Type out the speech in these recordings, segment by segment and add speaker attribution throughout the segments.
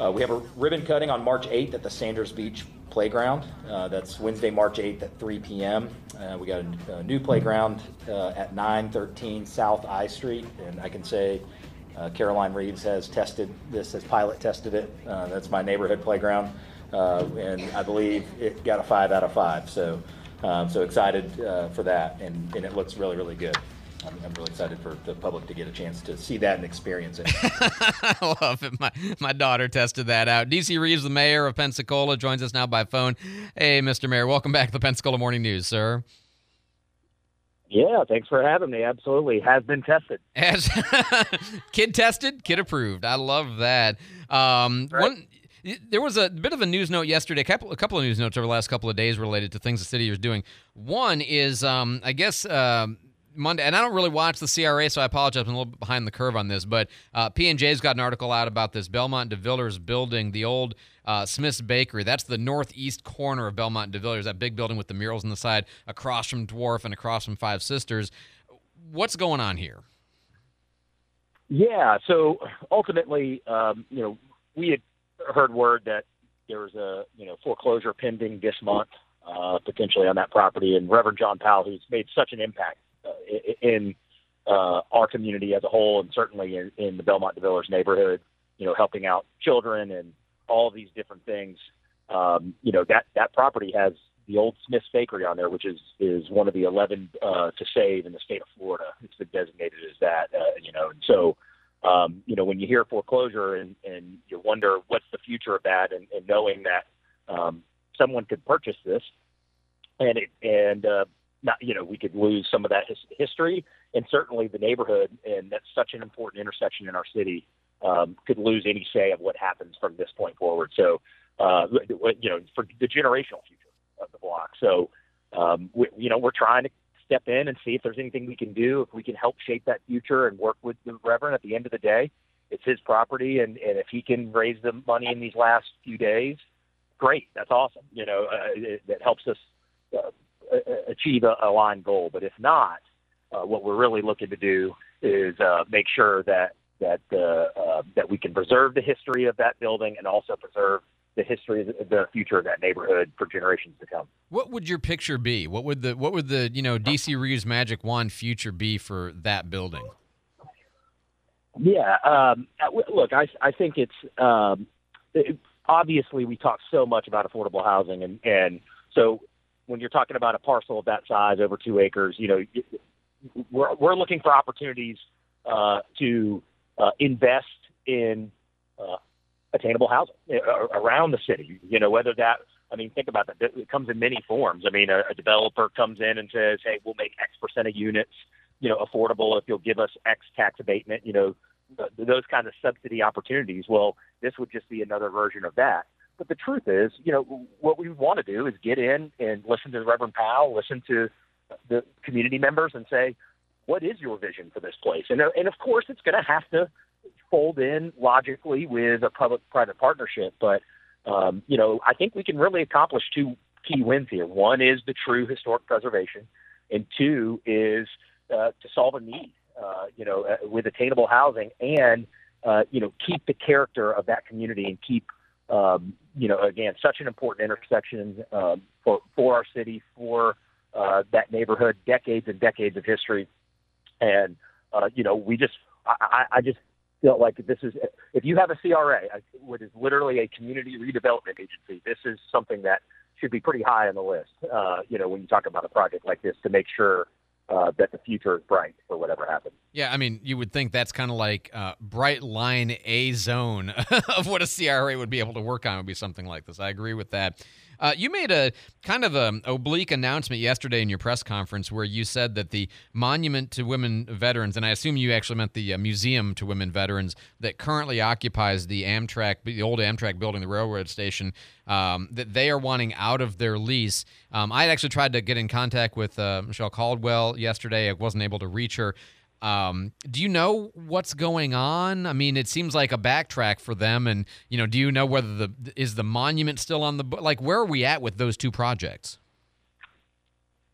Speaker 1: Uh, we have a ribbon cutting on March 8th at the Sanders Beach Playground. Uh, that's Wednesday, March 8th at 3 p.m. Uh, we got a, a new playground uh, at 913 South I Street, and I can say uh, Caroline Reeves has tested this, has pilot tested it. Uh, that's my neighborhood playground, and I believe it got a five out of five. So, um, so excited for that, and, and it looks really, really good. I'm, I'm really excited for the public to get a chance to see that and experience it.
Speaker 2: I love it. My, my daughter tested that out. DC Reeves, the mayor of Pensacola, joins us now by phone. Hey, Mr. Mayor, welcome back to the Pensacola Morning News, sir.
Speaker 3: Yeah, thanks for having me. Absolutely. Has been tested.
Speaker 2: As kid tested, kid approved. I love that. Um,
Speaker 3: Right.
Speaker 2: one, there was a bit of a news note yesterday, a couple, a couple of news notes over the last couple of days related to things the city is doing. One is, um, I guess, um Monday, and I don't really watch the CRA, so I apologize. I'm a little behind the curve on this, but uh, PNJ's got an article out about this Belmont DeVilliers building, the old uh, Smith's Bakery. That's the northeast corner of Belmont DeVilliers, that big building with the murals on the side, across from Dwarf and across from Five Sisters. What's going on here?
Speaker 3: Yeah. So ultimately, um, you know, we had heard word that there was a you know foreclosure pending this month, uh, potentially on that property, and Reverend John Powell, who's made such an impact in uh, our community as a whole, and certainly in, in the Belmont DeVilliers neighborhood, you know, helping out children and all these different things. Um, you know, that that property has the old Smith's Bakery on there, which is is one of the eleven uh, to save in the state of Florida. It's been designated as that. Uh, you know, and so um, you know when you hear foreclosure and and you wonder what's the future of that, and, and knowing that um, someone could purchase this, and it and uh, not you know we could lose some of that his, history, and certainly the neighborhood, and that's such an important intersection in our city. Um, could lose any say of what happens from this point forward. So, uh, you know, for the generational future of the block. So, um, we, you know, we're trying to step in and see if there's anything we can do, if we can help shape that future and work with the Reverend. At the end of the day, it's his property, and, and if he can raise the money in these last few days, great. That's awesome. You know, uh, it, that helps us uh, achieve a, a line goal. But if not, uh, what we're really looking to do is uh, make sure that that uh, uh, that we can preserve the history of that building and also preserve the history of the, future of that neighborhood for generations to come.
Speaker 2: What would your picture be? What would the what would the you know DC Reeves magic wand future be for that building?
Speaker 3: Yeah. Um, uh, look, I, I think it's um, it, obviously we talk so much about affordable housing, and, and so when you're talking about a parcel of that size, over two acres, you know, we're we're looking for opportunities uh, to uh, invest in uh, attainable housing around the city. You know, whether that I mean, think about that. It comes in many forms. I mean, a, a developer comes in and says, "Hey, we'll make X percent of units, you know, affordable if you'll give us X tax abatement." You know, those kinds of subsidy opportunities. Well, this would just be another version of that. But the truth is, you know, what we want to do is get in and listen to Reverend Powell, listen to the community members, and say, "What is your vision for this place?" And and of course, it's going to have to fold in logically with a public-private partnership, but um, you know, I think we can really accomplish two key wins here. One is the true historic preservation, and two is uh, to solve a need, uh, you know, uh, with attainable housing, and uh, you know, keep the character of that community and keep, um, you know, again, such an important intersection um, for for our city, for uh, that neighborhood, decades and decades of history, and uh, you know, we just, I, I just felt like this is if you have a CRA, uh, what is literally a community redevelopment agency, this is something that should be pretty high on the list. Uh, you know, when you talk about a project like this, to make sure uh, that the future is bright for whatever happens.
Speaker 2: Yeah, I mean, you would think that's kind of like uh, bright line A zone of what a CRA would be able to work on would be something like this. I agree with that. Uh, you made a kind of a oblique announcement yesterday in your press conference where you said that the monument to women veterans, and I assume you actually meant the uh, museum to women veterans that currently occupies the Amtrak, the old Amtrak building, the railroad station, um, that they are wanting out of their lease. Um, I had actually tried to get in contact with uh, Michelle Caldwell yesterday. I wasn't able to reach her. Um, do you know what's going on? I mean, it seems like a backtrack for them, and you know, do you know whether the is the monument still on the like? Where are we at with those two projects?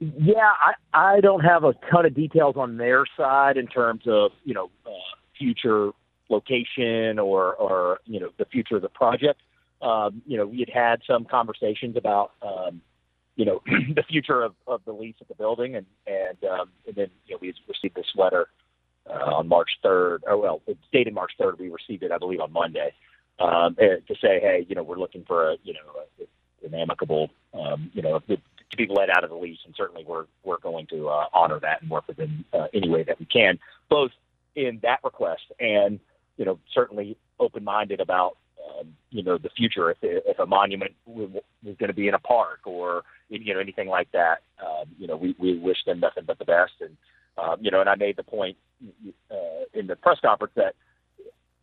Speaker 3: Yeah, I, I don't have a ton of details on their side in terms of you know uh, future location or or you know the future of the project. Um, you know, we had had some conversations about um, you know the future of, of the lease of the building, and and um, and then you know we received this letter uh, on March 3rd. Or well, it's dated March 3rd. We received it, I believe, on Monday um, to say, hey, you know, we're looking for a you know a, an amicable um, you know to be let out of the lease, and certainly we're we're going to uh, honor that and work with them uh, any way that we can, both in that request and you know certainly open minded about um, you know the future if if a monument was going to be in a park or you know anything like that. Um, you know we we wish them nothing but the best, and um, you know and I made the point uh, in the press conference that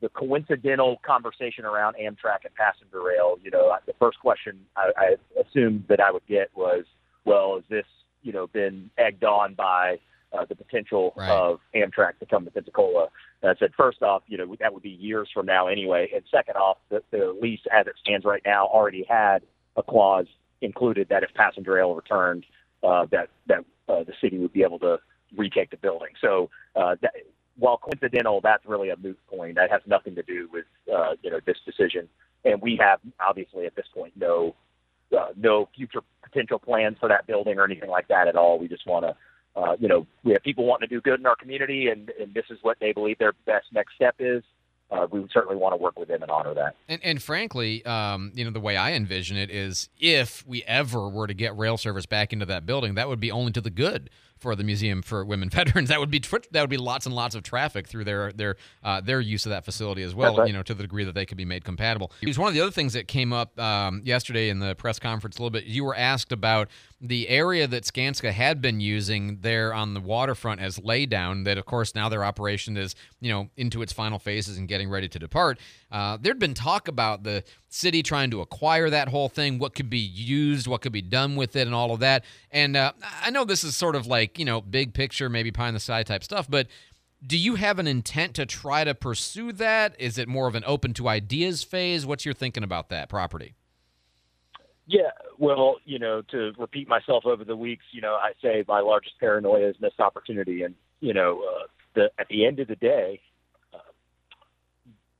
Speaker 3: the coincidental conversation around Amtrak and passenger rail, you know, the first question I, I assumed that I would get was, well, has this, you know, been egged on by uh, the potential right. of Amtrak to come to Pensacola? And I said, first off, you know, that would be years from now anyway. And second off, the, the lease as it stands right now already had a clause included that if passenger rail returned, uh, that that uh, the city would be able to retake the building. So uh, that, while coincidental, that's really a moot point. That has nothing to do with uh, you know this decision, and we have obviously at this point no uh, no future potential plans for that building or anything like that at all. We just want to. Uh, you know, we have people wanting to do good in our community, and, and this is what they believe their best next step is uh, we would certainly want to work with them and honor that.
Speaker 2: And, and frankly, um, you know, the way I envision it is if we ever were to get rail service back into that building, that would be only to the good for the Museum for Women Veterans. That would be that would be lots and lots of traffic through their their uh, their use of that facility as well. Right. You know, to the degree that they could be made compatible. It was one of the other things that came up um, yesterday in the press conference a little bit. You were asked about the area that Skanska had been using there on the waterfront as laydown. That of course now their operation is you know into its final phases and getting ready to depart. Uh, there'd been talk about the city trying to acquire that whole thing, what could be used, what could be done with it, and all of that. And uh, I know this is sort of like, you know, big picture, maybe pie in the sky type stuff, but do you have an intent to try to pursue that? Is it more of an open to ideas phase? What's your thinking about that property?
Speaker 3: Yeah, well, you know, to repeat myself over the weeks, you know, I say my largest paranoia is missed opportunity, and you know, uh, the at the end of the day, uh,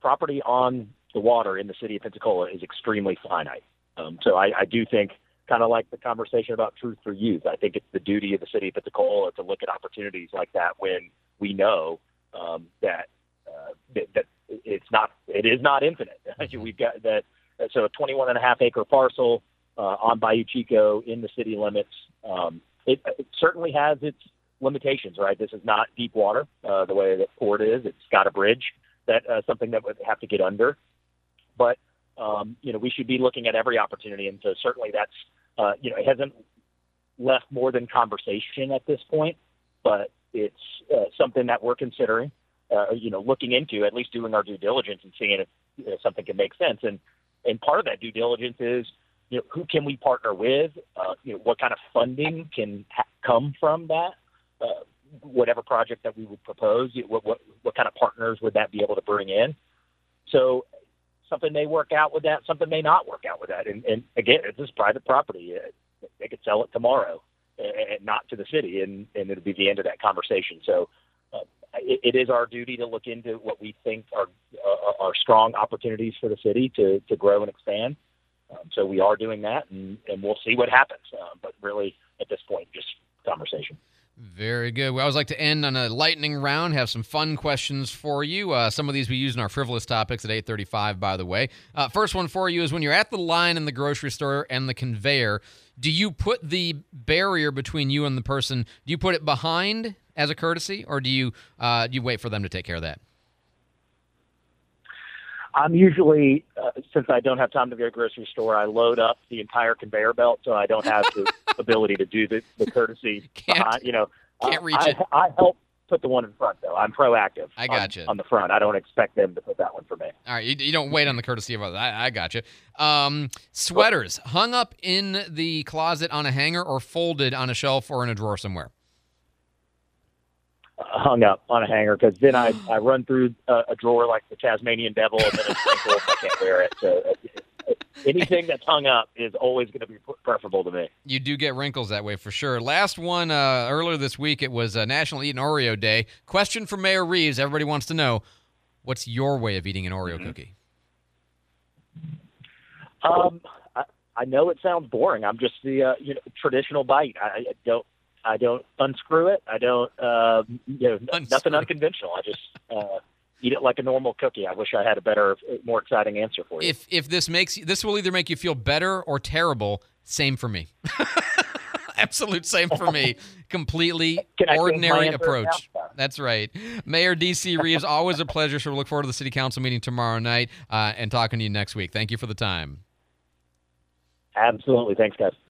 Speaker 3: property on the water in the city of Pensacola is extremely finite. Um, so I, I do think, kind of like the conversation about truth for youth, I think it's the duty of the city of Pensacola to look at opportunities like that when we know um, that, uh, that that it's not it is not infinite. Mm-hmm. We've got that so a 21 and a half acre parcel uh, on Bayou Chico in the city limits. Um, it, it certainly has its limitations, right? This is not deep water uh, the way that port is. It's got a bridge that uh, something that would have to get under. But um, you know, we should be looking at every opportunity, and so certainly that's uh, you know, it hasn't left more than conversation at this point, but it's uh, something that we're considering. Uh, you know, looking into at least doing our due diligence and seeing if you know, something can make sense. And and part of that due diligence is you know who can we partner with? Uh, you know, what kind of funding can ha- come from that? Uh, whatever project that we would propose, what, what what kind of partners would that be able to bring in? So something may work out with that, something may not work out with that. And, and again, it's just private property. They could sell it tomorrow and not to the city, and, and it'll be the end of that conversation. So uh, it, it is our duty to look into what we think are, are, are strong opportunities for the city to, to grow and expand. Um, so we are doing that, and, and we'll see what happens. Uh, but really, at this point, just conversation.
Speaker 2: Very good. We always like to end on a lightning round. Have some fun questions for you. Uh, some of these we use in our frivolous topics at 8:35. By the way, uh, first one for you is when you're at the line in the grocery store and the conveyor. Do you put the barrier between you and the person? Do you put it behind as a courtesy, or do you uh, do you wait for them to take care of that?
Speaker 3: I'm usually, uh, since I don't have time to go to the grocery store, I load up the entire conveyor belt, so I don't have the ability to do the, the courtesy.
Speaker 2: Can't,
Speaker 3: behind, you know,
Speaker 2: can't reach
Speaker 3: I,
Speaker 2: it.
Speaker 3: I, help put the one in front, though. I'm proactive.
Speaker 2: I got
Speaker 3: on,
Speaker 2: you
Speaker 3: on the front. I don't expect them to put that one for me.
Speaker 2: All right, you, you don't wait on the courtesy of others. I, I got you. Um, sweaters hung up in the closet on a hanger or folded on a shelf or in a drawer somewhere
Speaker 3: hung up on a hanger because then I, I run through a, a drawer like the Tasmanian devil and then it's wrinkled. I can't wear it. So uh, anything that's hung up is always going to be preferable to me.
Speaker 2: You do get wrinkles that way for sure. Last one uh, earlier this week, it was uh, National Eat an Oreo Day. Question for Mayor Reeves. Everybody wants to know What's your way of eating an Oreo
Speaker 3: Mm-hmm.
Speaker 2: cookie?
Speaker 3: Um, I, I know it sounds boring. I'm just the uh, you know traditional bite. I, I don't I don't unscrew it. I don't uh, you know
Speaker 2: Unscrew.
Speaker 3: nothing unconventional. I just uh, eat it like a normal cookie. I wish I had a better, more exciting answer for you.
Speaker 2: If if this makes this will either make you feel better or terrible. Same for me. Absolute same for me. Completely
Speaker 3: Can I change my
Speaker 2: ordinary approach. That's right. Mayor DC Reeves, always a pleasure. So we look forward to the city council meeting tomorrow night uh, and talking to you next week. Thank you for the time.
Speaker 3: Absolutely. Thanks, guys.